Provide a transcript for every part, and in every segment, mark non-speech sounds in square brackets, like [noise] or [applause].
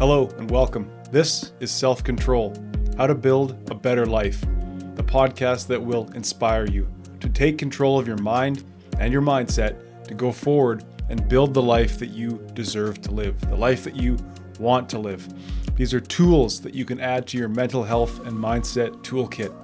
Hello and welcome. This is Self Control How to Build a Better Life, the podcast that will inspire you to take control of your mind and your mindset to go forward and build the life that you deserve to live, the life that you want to live. These are tools that you can add to your mental health and mindset toolkit.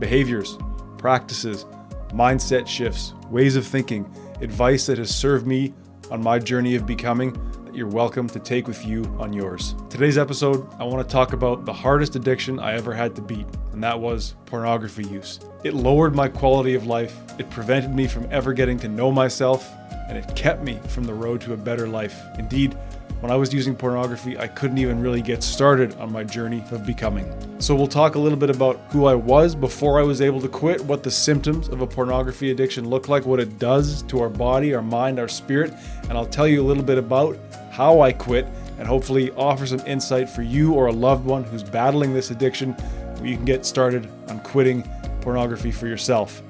Behaviors, practices, mindset shifts, ways of thinking, advice that has served me on my journey of becoming you're welcome to take with you on yours. Today's episode, I want to talk about the hardest addiction I ever had to beat, and that was pornography use. It lowered my quality of life, it prevented me from ever getting to know myself, and it kept me from the road to a better life. Indeed, when I was using pornography, I couldn't even really get started on my journey of becoming. So, we'll talk a little bit about who I was before I was able to quit, what the symptoms of a pornography addiction look like, what it does to our body, our mind, our spirit, and I'll tell you a little bit about how I quit and hopefully offer some insight for you or a loved one who's battling this addiction you can get started on quitting pornography for yourself.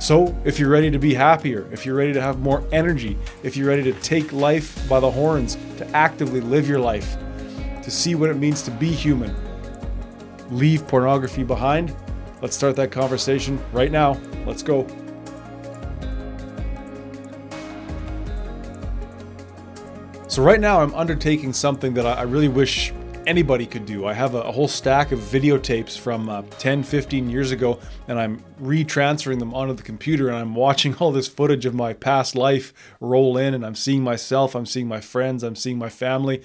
So, if you're ready to be happier, if you're ready to have more energy, if you're ready to take life by the horns, to actively live your life, to see what it means to be human, leave pornography behind, let's start that conversation right now. Let's go. So, right now, I'm undertaking something that I really wish anybody could do. I have a, whole stack of videotapes from uh, 10, 15 years ago, and I'm retransferring them onto the computer, and I'm watching [laughs] all this footage of my past life roll in, and I'm seeing myself, I'm seeing my friends, I'm seeing my family,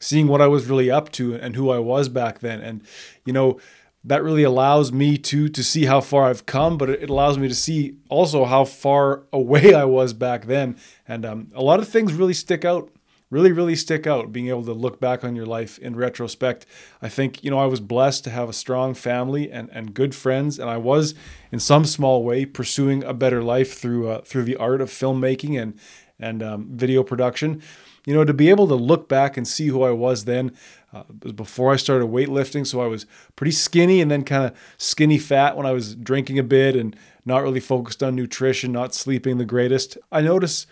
seeing what I was really up to and who I was back then. And, you know, that really allows me to to see how far I've come, but it allows me to see also how far away [laughs] I was back then. And um, a lot of things really stick out really, really stick out being able to look back on your life in retrospect. I think, you know, I was blessed to have a strong family and, and good friends, and I was, in some small way, pursuing a better life through uh, through the art of filmmaking and and um, video production. You know, to be able to look back and see who I was then, uh, was before I started weightlifting. So I was pretty skinny and then kind of skinny fat when I was drinking a bit and not really focused on nutrition, not sleeping the greatest. I noticed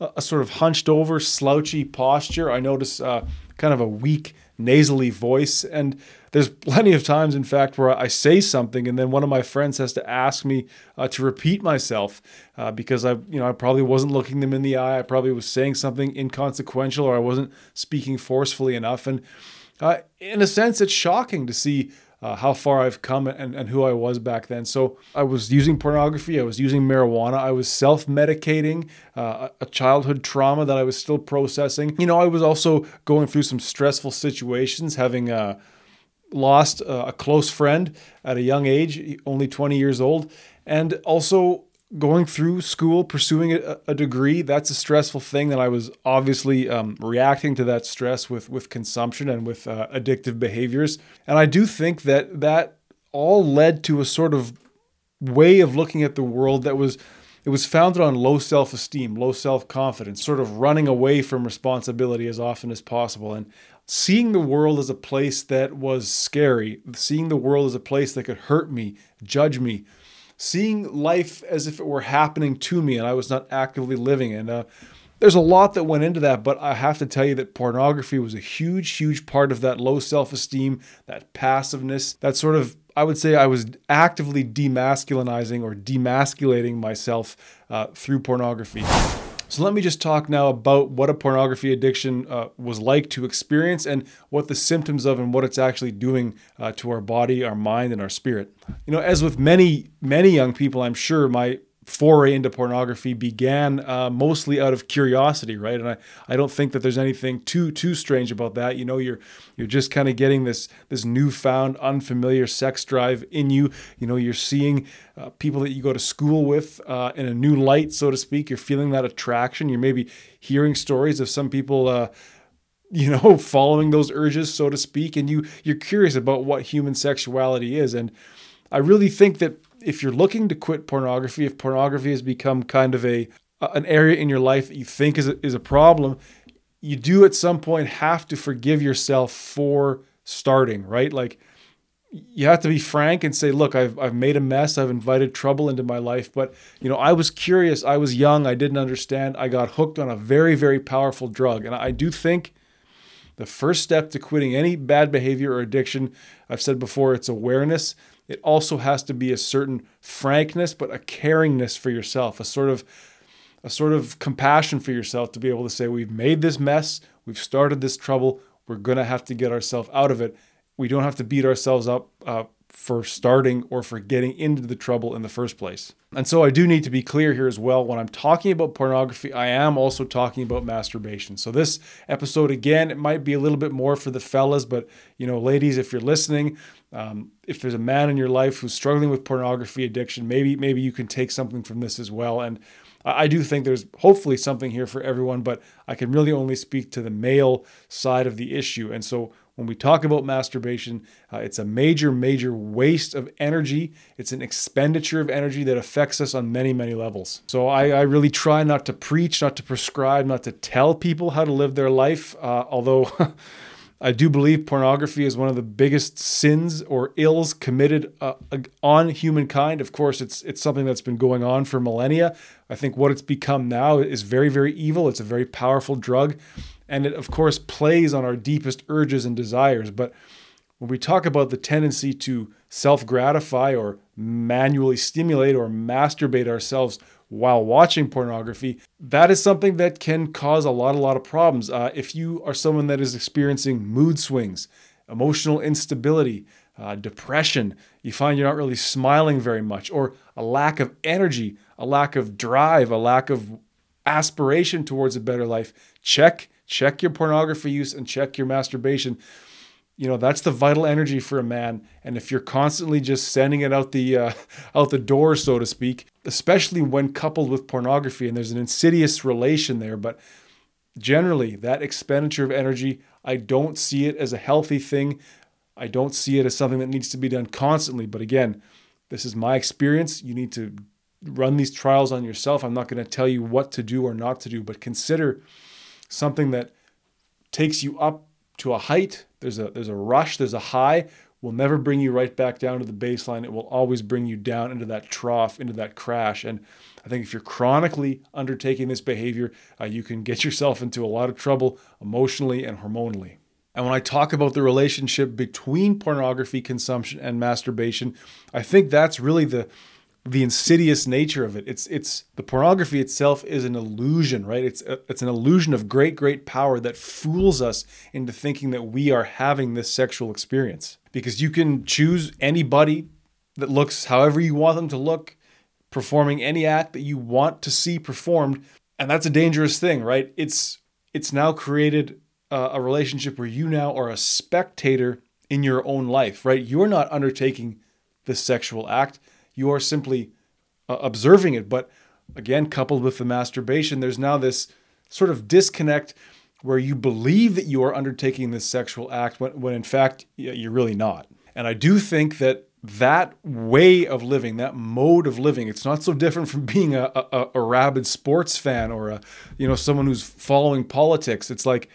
a sort of hunched over, slouchy posture. I notice uh, kind of a weak, nasally voice. And there's plenty of times, in fact, where I say something and then one of my friends has to ask me uh, to repeat myself uh, because I, you know, I probably wasn't looking them in the eye. I probably was saying something inconsequential or I wasn't speaking forcefully enough. And uh, in a sense, it's shocking to see uh, how far I've come and, and who I was back then. So I was using pornography, I was using marijuana, I was self medicating, uh, a childhood trauma that I was still processing. You know, I was also going through some stressful situations, having uh, lost a close friend at a young age, only 20 years old, and also going through school, pursuing a, a, degree, that's a stressful thing that I was obviously um, reacting to that stress with, with consumption and with uh, addictive behaviors. And I do think that that all led to a sort of way of looking at the world that was it was founded on low self-esteem, low self-confidence, sort of running away from responsibility as often as possible and seeing the world as a place that was scary, seeing the world as a place that could hurt me, judge me, seeing life as if it were happening to me and I was not actively living. And uh, there's a lot that went into that, but I have to tell you that pornography was a huge, huge part of that low self esteem, that passiveness, that sort of I would say I was actively demasculinizing or demasculating myself uh, through pornography. So let me just talk now about what a pornography addiction uh, was like to experience and what the symptoms of and what it's actually doing uh, to our body, our mind, and our spirit. You know, as with many, many young people, I'm sure my foray into pornography began uh, mostly out of curiosity, right? And I, I don't think that there's anything too too strange about that. You know, you're you're just kind of getting this this newfound unfamiliar sex drive in you. You know, you're seeing uh, people that you go to school with uh, in a new light, so to speak. You're feeling that attraction. You're maybe hearing stories of some people uh, you know [laughs] following those urges so to speak and you you're curious about what human sexuality is and i really think that if you're looking to quit pornography, if pornography has become kind of a an area in your life that you think is a, is a problem, you do at some point have to forgive yourself for starting, right? Like you have to be frank and say, look, I've, I've made a mess. I've invited trouble into my life. But, you know, I was curious. I was young. I didn't understand. I got hooked on a very, very powerful drug. And I do think The first step to quitting any bad behavior or addiction, I've said before, it's awareness. It also has to be a certain frankness, but a caringness for yourself, a sort of a sort of compassion for yourself to be able to say, we've made this mess, we've started this trouble, we're to have to get ourselves out of it. We don't have to beat ourselves up uh, for starting or for getting into the trouble in the first place. And so I do need to be clear here as well. When I'm talking about pornography, I am also talking about masturbation. So this episode, again, it might be a little bit more for the fellas, but you know, ladies, if you're listening, um, if there's a man in your life who's struggling with pornography addiction, maybe maybe you can take something from this as well. And I do think there's hopefully something here for everyone, but I can really only speak to the male side of the issue. And so when we talk about masturbation, uh, it's a major, major waste of energy. It's an expenditure of energy that affects us on many, many levels. So I, I really try not to preach, not to prescribe, not to tell people how to live their life, uh, although. [laughs] I do believe pornography is one of the biggest sins or ills committed uh, on humankind. Of course, it's it's something that's been going on for millennia. I think what it's become now is very very evil. It's a very powerful drug, and it of course plays on our deepest urges and desires. But when we talk about the tendency to self-gratify or manually stimulate or masturbate ourselves while watching pornography, that is something that can cause a lot, a lot of problems. Uh, if you are someone that is experiencing mood swings, emotional instability, uh, depression, you find you're not really smiling very much, or a lack of energy, a lack of drive, a lack of aspiration towards a better life, check check your pornography use and check your masturbation. You know that's the vital energy for a man. And if you're constantly just sending it out the uh, [laughs] out the door so to speak especially when coupled with pornography and there's an insidious relation there but generally that expenditure of energy i don't see it as a healthy thing. I don't see it as something that needs to be done constantly. But again this is my experience. You need to run these trials on yourself. I'm not going to tell you what to do or not to do but consider something that takes you up to a height there's a there's a rush, there's a high will never bring you right back down to the baseline. It will always bring you down into that trough, into that crash. And I think if you're chronically undertaking this behavior, uh, you can get [laughs] yourself into a lot of trouble emotionally and hormonally. And when I talk about the relationship between pornography consumption and masturbation, I think that's really the the insidious nature of it. It's it's the pornography itself is an illusion, right? It's a, it's an illusion of great great power that fools us into thinking that we are having this sexual experience. Because you can choose anybody that looks however you want them to look, performing any act that you want to see performed, and that's a dangerous thing, right? It's it's now created a, a relationship where you now are a spectator in your own life, right? You're not undertaking the sexual act you are simply uh, observing it. But again, coupled with the masturbation, there's now this sort of disconnect where you believe that you are undertaking this sexual act when, when in fact you're really not. And I do think that that way of living, that mode of living, it's not so different from being a, a, a rabid sports fan or a, you know, someone who's following politics. It's like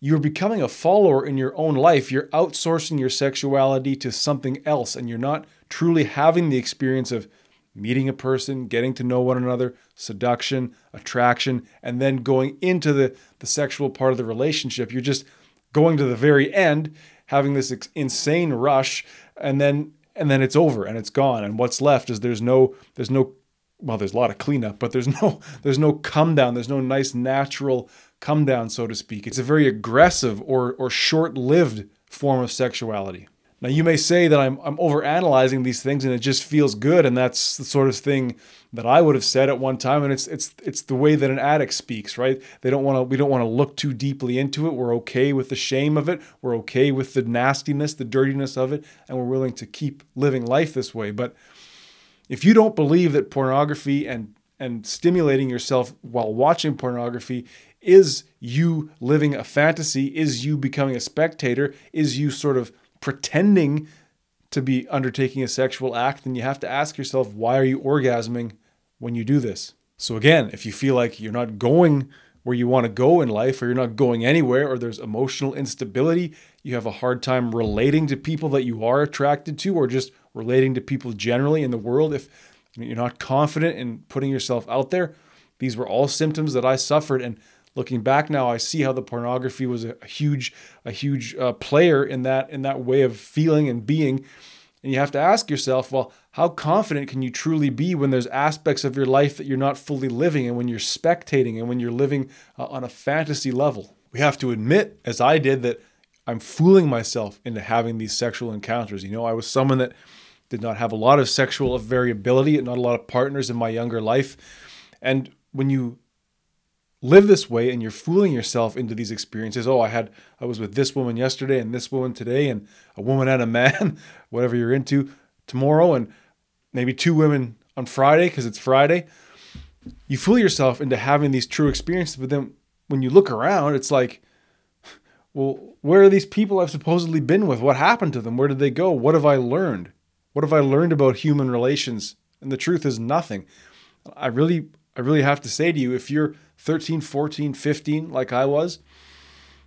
you're becoming a follower in your own life. You're outsourcing your sexuality to something else, and you're not truly having the experience of meeting a person, getting to know one another, seduction, attraction, and then going into the, the sexual part of the relationship. You're just going to the very end, having this insane rush, and then and then it's over and it's gone. And what's left is there's no there's no well, there's a lot of cleanup, but there's [laughs] no there's no come down. There's no nice natural come down, so to speak. It's a very aggressive or or short-lived form of sexuality. Now, you may say that I'm, I'm overanalyzing these things and it just feels good, and that's the sort of thing that I would have said at one time. And it's it's it's the way that an addict speaks, right? They don't want to we don't want to look too deeply into it. We're okay with the shame of it. We're okay with the nastiness, the dirtiness of it, and we're willing to keep living life this way. But if you don't believe that pornography and and stimulating yourself while watching pornography is you living a fantasy, is you becoming a spectator, is you sort of pretending to be undertaking a sexual act, then you have to ask yourself, why are you orgasming when you do this? So, again, if you feel like you're not going where you want to go in life, or you're not going anywhere, or there's emotional instability, you have a hard time relating to people that you are attracted to, or just relating to people generally in the world, if you're not confident in putting yourself out there, these were all symptoms that I suffered. And Looking back now, I see how the pornography was a, huge, a huge uh, player in that in that way of feeling and being. And you have to ask yourself, well, how confident can you truly be when there's aspects of your life that you're not fully living, and when you're spectating, and when you're living uh, on a fantasy level? We have to admit, as I did, that I'm fooling myself into having these sexual encounters. You know, I was someone that did not have a lot of sexual variability and not a lot of partners in my younger life. And when you live this way and you're fooling yourself into these experiences, oh, I had I was with this woman yesterday and this woman today and a woman and a man, [laughs] whatever you're into tomorrow and maybe two women on Friday because it's Friday. You fool yourself into having these true experiences, but then when you look around, it's like [laughs] well, where are these people I've supposedly been with? What happened to them? Where did they go? What have I learned? What have I learned about human relations? And the truth is nothing. I really I really have to say to you if you're 13, 14, 15 like I was,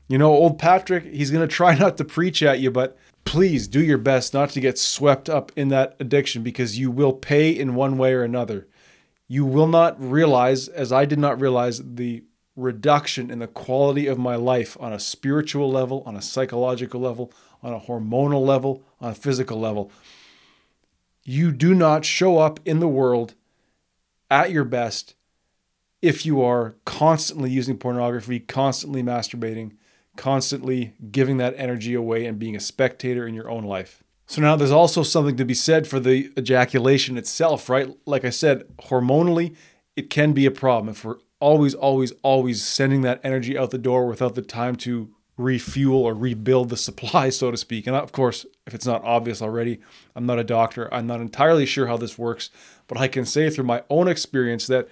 you know, old Patrick, he's going to try not to preach at you, but please do your best not to get swept up in that addiction because you will pay in one way or another. You will not realize, as I did not realize, the reduction in the quality of my life on a spiritual level, on a psychological level, on a hormonal level, on a physical level. You do not show up in the world at your best if you are constantly using pornography, constantly masturbating, constantly giving that energy away and being a spectator in your own life. So now there's also something to be said for the ejaculation itself, right? Like I said, hormonally, it can be a problem if we're always, always, always sending that energy out the door without the time to refuel or rebuild the supply, [laughs] so to speak. And of course, if it's not obvious already, I'm not a doctor. I'm not entirely sure how this works, but I can say through my own experience that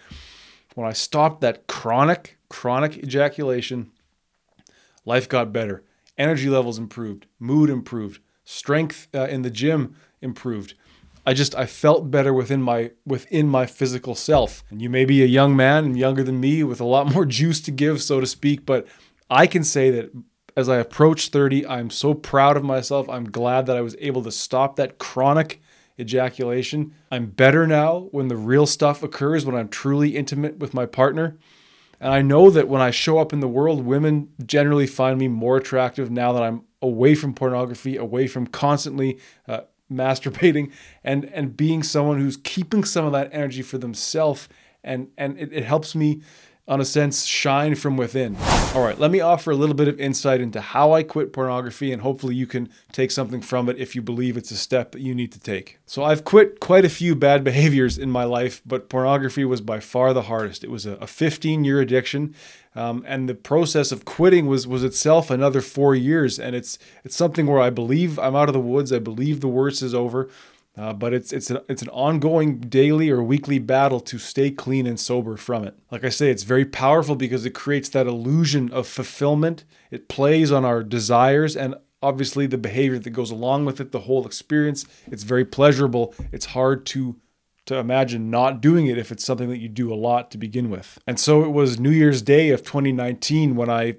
when I stopped that chronic, chronic ejaculation, life got better. Energy levels improved, mood improved, strength uh, in the gym improved. I just I felt better within my within my physical self. And you may be a young man and younger than me with a lot [laughs] more juice to give, so to speak, but I can say that as I approach 30, I'm so proud of myself. I'm glad that I was able to stop that chronic ejaculation. I'm better now when the real stuff occurs, when I'm truly intimate with my partner. And I know that when I show up in the world, women generally find me more attractive now that I'm away from pornography, away from constantly uh, [laughs] masturbating and and being someone who's keeping some of that energy for themselves and and it, it helps me on a sense shine from within. All right, let me offer a little bit of insight into how I quit pornography and hopefully you can take something from it if you believe it's a step that you need to take. So I've quit quite a few bad [laughs] behaviors in my life, but pornography was by far the hardest. It was a 15 year addiction. Um, and the process of quitting was was itself another four years, and it's it's something where I believe I'm out of the woods. I believe the worst is over, uh, but it's it's an, it's an ongoing daily or weekly battle to stay clean and sober from it. Like I say, it's very powerful because it creates that illusion of fulfillment. It plays on our desires and obviously the behavior that goes along with it, the whole experience. It's very pleasurable. It's hard to to imagine not doing it if it's something that you do a lot to begin with. And so it was New Year's Day of 2019 when I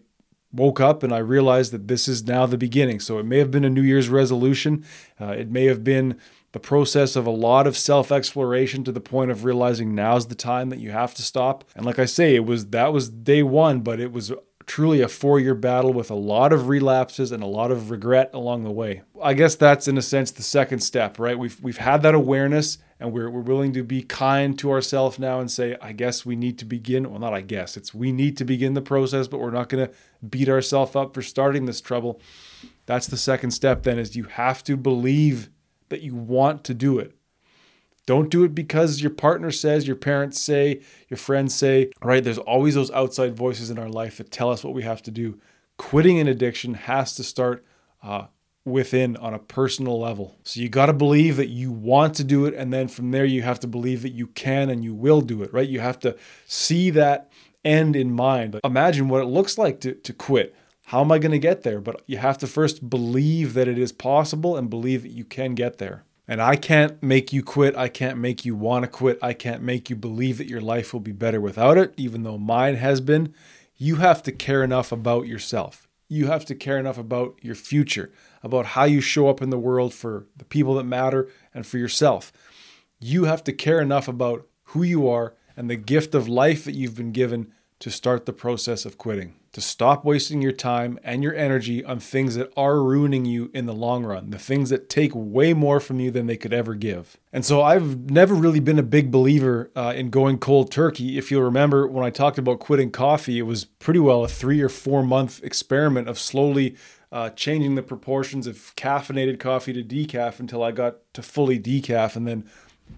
woke up and I realized that this is now the beginning. So it may have been a New Year's resolution. Uh, it may have been the process of a lot of self-exploration to the point of realizing now's the time that you have to stop. And like I say, it was that was day 1, but it was truly a four-year battle with a lot of relapses and a lot of regret along the way. I guess that's in a sense the second step, right? We've we've had that awareness and we're, we're willing to be kind to ourselves now and say, I guess we need to begin. Well, not I guess, it's we need to begin the process, but we're not going to beat ourselves up for starting this trouble. That's the second step, then, is you have to believe that you want to do it. Don't do it because your partner says, your parents say, your friends say, right? There's always those outside voices in our life that tell us what we have to do. Quitting an addiction has to start uh, within on a personal level. So you got to believe that you want to do it. And then from there, you have to believe that you can and you will do it, right? You have to see that end in mind. Imagine what it looks like to, to quit. How am I going to get there? But you have to first believe that it is possible and believe that you can get there. And I can't make you quit. I can't make you want to quit. I can't make you believe that your life will be better without it, even though mine has been. You have to care enough about yourself. You have to care enough about your future about how you show up in the world for the people that matter and for yourself. You have to care enough about who you are and the gift of life that you've been given to start the process of quitting, to stop wasting your time and your energy on things that are ruining you in the long run, the things that take way more from you than they could ever give. And so I've never really been a big believer uh, in going cold turkey. If you'll remember, when I talked about quitting coffee, it was pretty well a three or four month experiment of slowly uh, changing the proportions of caffeinated coffee to decaf until I got to fully decaf and then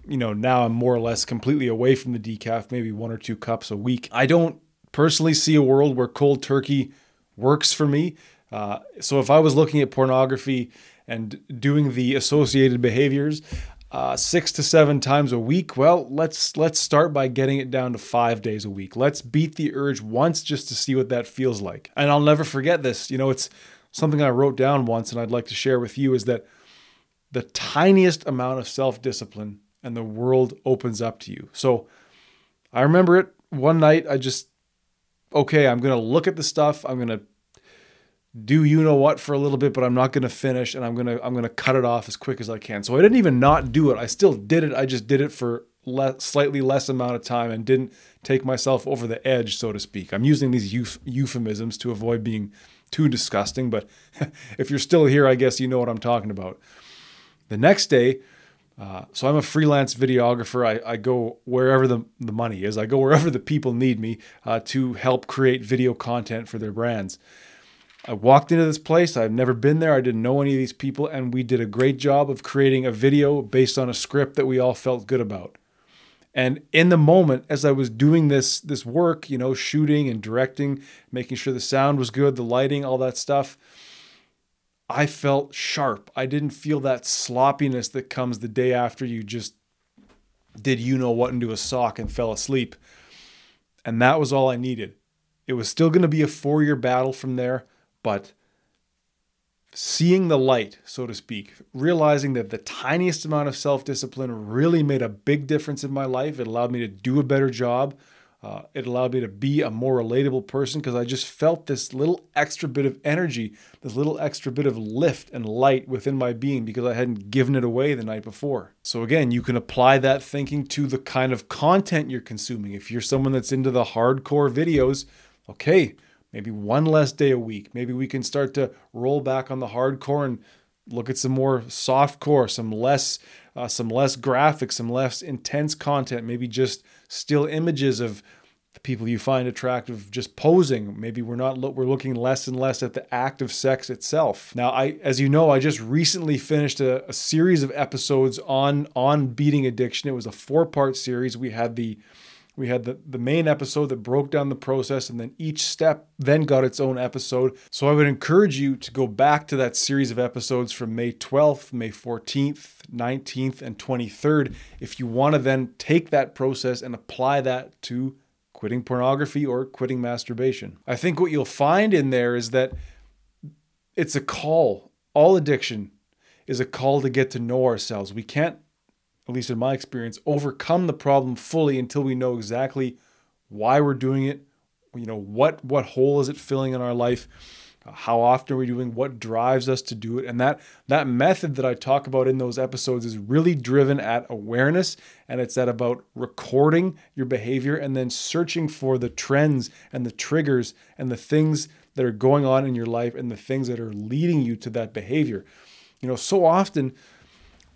you know, now I'm more or less completely away from the decaf, maybe one or two cups a week. I don't personally see a world where cold turkey works for me. Uh, so if I was looking at pornography and doing the associated behaviors uh, six to seven times a week, well, let's let's start by getting it down to five days a week. Let's beat the urge once just to see what that feels like. And I'll never forget this. You know, it's something I wrote down once, and I'd like to share with you is that the tiniest amount of self discipline and the world opens up to you. So I remember it one night. I just okay, I'm going to look at the stuff. I'm going to do you know what for a little bit, but I'm not going to finish and I'm going to I'm going to cut it off as quick as I can. So I didn't even not do it. I still did it. I just did it for le- slightly less amount of time and didn't take myself over the edge, so to speak. I'm using these euf- euphemisms to avoid being too disgusting, but [laughs] if you're still here, I guess you know what I'm talking about. The next day, uh, so I'm a freelance videographer. I, I, go wherever the, the money is. I go wherever the people need me uh, to help create video content for their brands. I walked into this place. I've never been there. I didn't know any of these people, and we did a great job of creating a video based on a script that we all felt good about. And in the moment, as I was doing this this work, you know, shooting and directing, making sure the sound was good, the lighting, all that stuff, I felt sharp. I didn't feel that sloppiness that comes the day after you just did you know what into a sock and fell asleep. And that was all I needed. It was still going to be a four year battle from there, but seeing the light, so to speak, realizing that the tiniest amount of self discipline really made a big difference in my life. It allowed me to do a better job. Uh, it allowed me to be a more relatable person because I just felt this little extra bit of energy, this little extra bit of lift and light within my being because I hadn't given it away the night before. So, again, you can apply that thinking to the kind of content you're consuming. If you're someone that's into the hardcore videos, okay, maybe one less day a week. Maybe we can start to roll back on the hardcore and look at some more soft core, some less, uh, some less graphics, some less intense content. Maybe just still images of the people you find attractive just posing. Maybe we're not lo- we're looking less and less at the act of sex itself. Now, I as you know, I just recently finished a, a series of episodes on on beating addiction. It was a four part series. We had the we had the, the main episode that broke down the process, and then each step then got its own episode. So I would encourage you to go back to that series of episodes from May 12th, May 14th, 19th, and 23rd if you want to then take that process and apply that to quitting pornography or quitting masturbation. I think what you'll find in there is that it's a call. All addiction is a call to get to know ourselves. We can't at least in my experience, overcome the problem fully until we know exactly why we're doing it. You know, what what hole is it filling in our life? How often are we doing? What drives us to do it? And that that method that I talk about in those episodes is really driven at awareness, and it's at about recording your behavior and then searching for the trends and the triggers and the things that are going on in your life and the things that are leading you to that behavior. You know, so often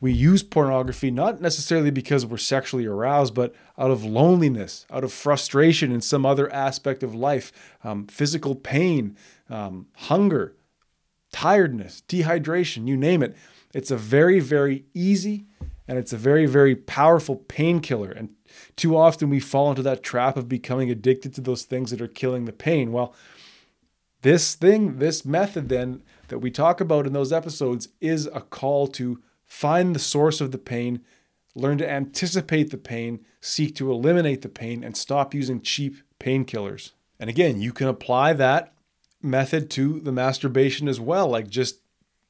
we use pornography not necessarily because we're sexually aroused, but out of loneliness, out of frustration in some other aspect of life, um, physical pain, um, hunger, tiredness, dehydration, you name it. It's a very, very easy and it's a very, very powerful painkiller. And too often we fall into that trap of becoming addicted to those things that are killing the pain. Well, this thing, this method then that we talk about in those episodes is a call to Find the source of the pain, learn to anticipate the pain, seek to eliminate the pain, and stop using cheap painkillers. And again, you can apply that method to the masturbation as well. Like, just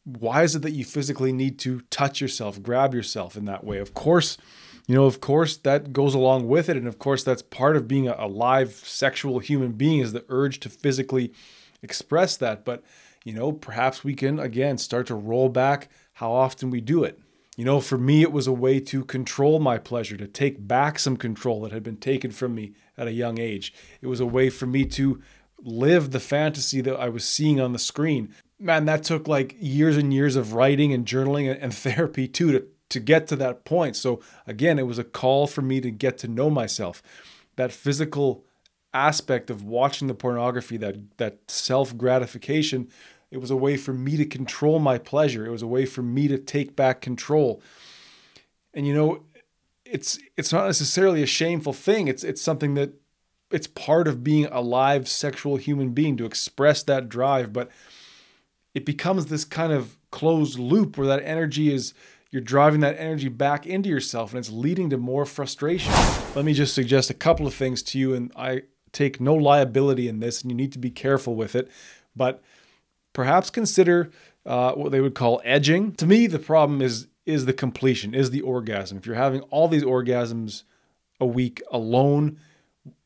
why is it that you physically need to touch yourself, grab yourself in that way? Of course, you know, of course, that goes along with it. And of course, that's part of being a live sexual human being is the urge to physically express that. But, you know, perhaps we can, again, start to roll back how often we do it. You know, for me, it was a way to control my pleasure, to take back some control that had been taken from me at a young age. It was a way for me to live the fantasy that I was seeing on the screen. Man, that took like years and years of writing and journaling and [laughs] therapy too to, to get to that point. So, again, it was a call for me to get to know myself. That physical aspect of watching the pornography, that, that self gratification, it was a way for me to control my pleasure. It was a way for me to take back control. And you know, it's it's not necessarily a shameful thing. It's it's something that it's part of being a live sexual human being to express that drive, but it becomes this kind of closed loop where that energy is you're driving that energy back into yourself and it's leading to more frustration. Let me just suggest a couple of things to you and I take no liability in this and you need to be careful with it, but perhaps consider uh, what they would call edging. To me, the problem is is the completion, is the orgasm. If you're having all these orgasms a week alone,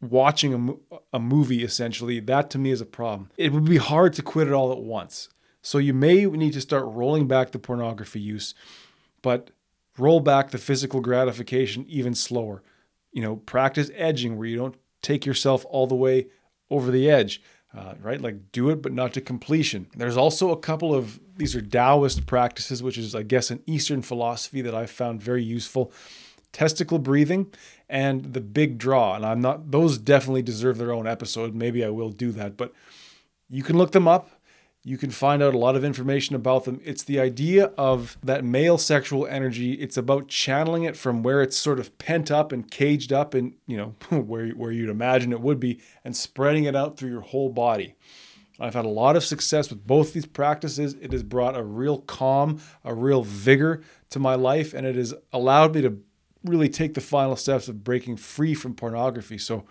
watching a, a movie essentially, that to me is a problem. It would be hard to quit it all at once. So you may need to start rolling back the pornography use, but roll back the physical gratification even slower. You know, practice edging where you don't take yourself all the way over the edge uh, right? Like do it, but not to completion. There's also a couple of these are Taoist practices, which is, I guess, an Eastern philosophy that I've found very useful. Testicle breathing and the big draw. And I'm not, those definitely deserve their own episode. Maybe I will do that, but you can look them up. You can find out a lot of information about them. It's the idea of that male sexual energy. It's about channeling it from where it's sort of pent up and caged up and, you know, [laughs] where, where you'd imagine it would be and spreading it out through your whole body. I've had a lot of success with both these practices. It has brought a real calm, a real vigor to my life, and it has allowed me to really take the final steps of breaking free from pornography. So,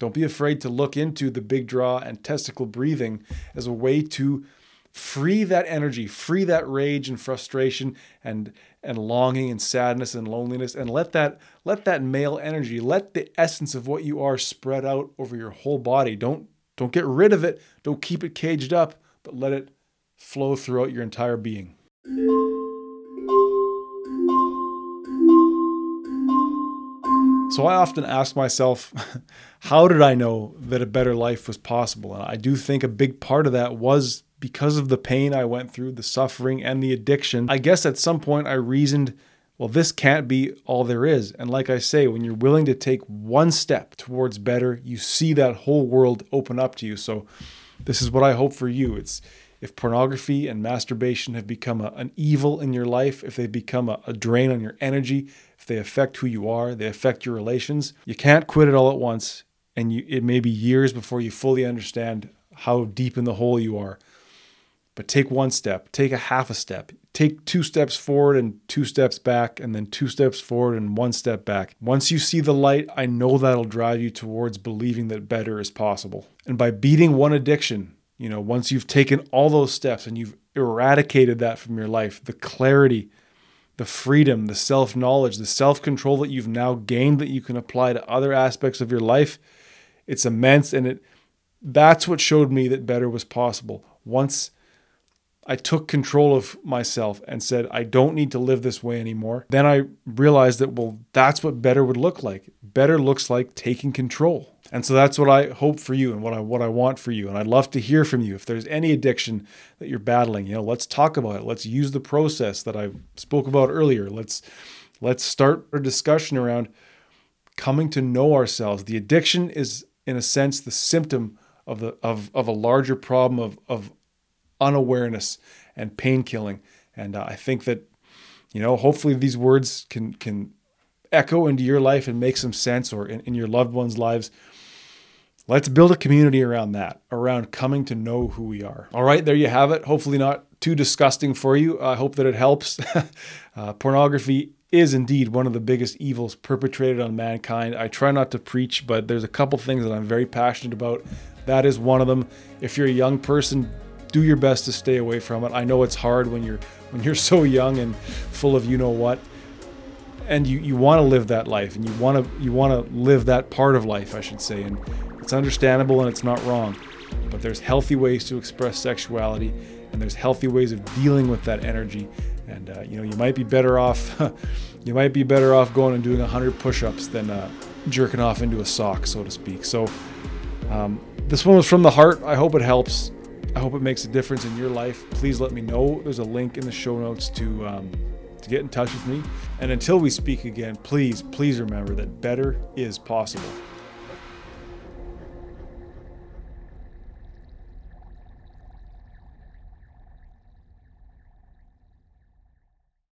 don't be afraid to look into the big draw and testicle breathing as a way to free that energy, free that rage and frustration and and longing and sadness and loneliness and let that let that male energy, let the essence of what you are spread out over your whole body. Don't don't get rid of it, don't keep it caged up, but let it flow throughout your entire being. So I often ask myself, [laughs] how did I know that a better life was possible? And I do think a big part of that was because of the pain I went through, the suffering, and the addiction. I guess at some point I reasoned, well, this can't be all there is. And like I say, when you're willing to take one step towards better, you see that whole world open up to you. So this is what I hope for you. It's if pornography and masturbation have become a, an evil in your life, if they've become a, a drain on your energy, they affect who you are, they affect your relations, you can't quit it all at once. And you, it may be years before you fully understand how deep in the hole you are. But take one step, take a half a step, take two steps forward and two steps back, and then two steps forward and one step back. Once you see the light, I know that'll drive you towards believing that better is possible. And by beating one addiction, you know, once you've taken all those steps and you've eradicated that from your life, the clarity, the freedom, the self knowledge, the self control that you've now gained that you can apply to other aspects of your life, it's immense. And it that's what showed me that better was possible. Once I took control of myself and said, I don't need to live this way anymore. Then I realized that, well, that's what better would look like. Better looks like taking control. And so that's what I hope for you and what I what I want for you. And I'd love to hear from you. If there's any addiction that you're battling, you know, let's talk about it. Let's use the process that I spoke about earlier. Let's let's start a discussion around coming to know ourselves. The addiction is in a sense the symptom of the of of a larger problem of of unawareness and pain killing. And uh, I think that you know, hopefully these words can can echo into your life and make some sense or in, in your loved ones' lives. Let's build a community around that, around coming to know who we are. All right, there you have it. Hopefully, not too disgusting for you. I hope that it helps. [laughs] uh, pornography is indeed one of the biggest evils perpetrated on mankind. I try not to preach, but there's a couple things that I'm very passionate about. That is one of them. If you're a young person, do your best to stay away from it. I know it's hard when you're when you're [laughs] so young and full of you know what and you, you want to live that life and you want to you want to live that part of life I should say and it's understandable and it's not wrong. But there's healthy ways to express sexuality and there's healthy ways of dealing with that energy. And uh, you know, you might be better off. [laughs] you might be better off going and doing 100 push-ups than uh, jerking off into a sock, so to speak. So um, this one was from the heart. I hope it helps. I hope it makes a difference in your life. Please let me know. There's a link in the show notes to um, to get in touch with me. And until we speak again, please, please remember that better is possible.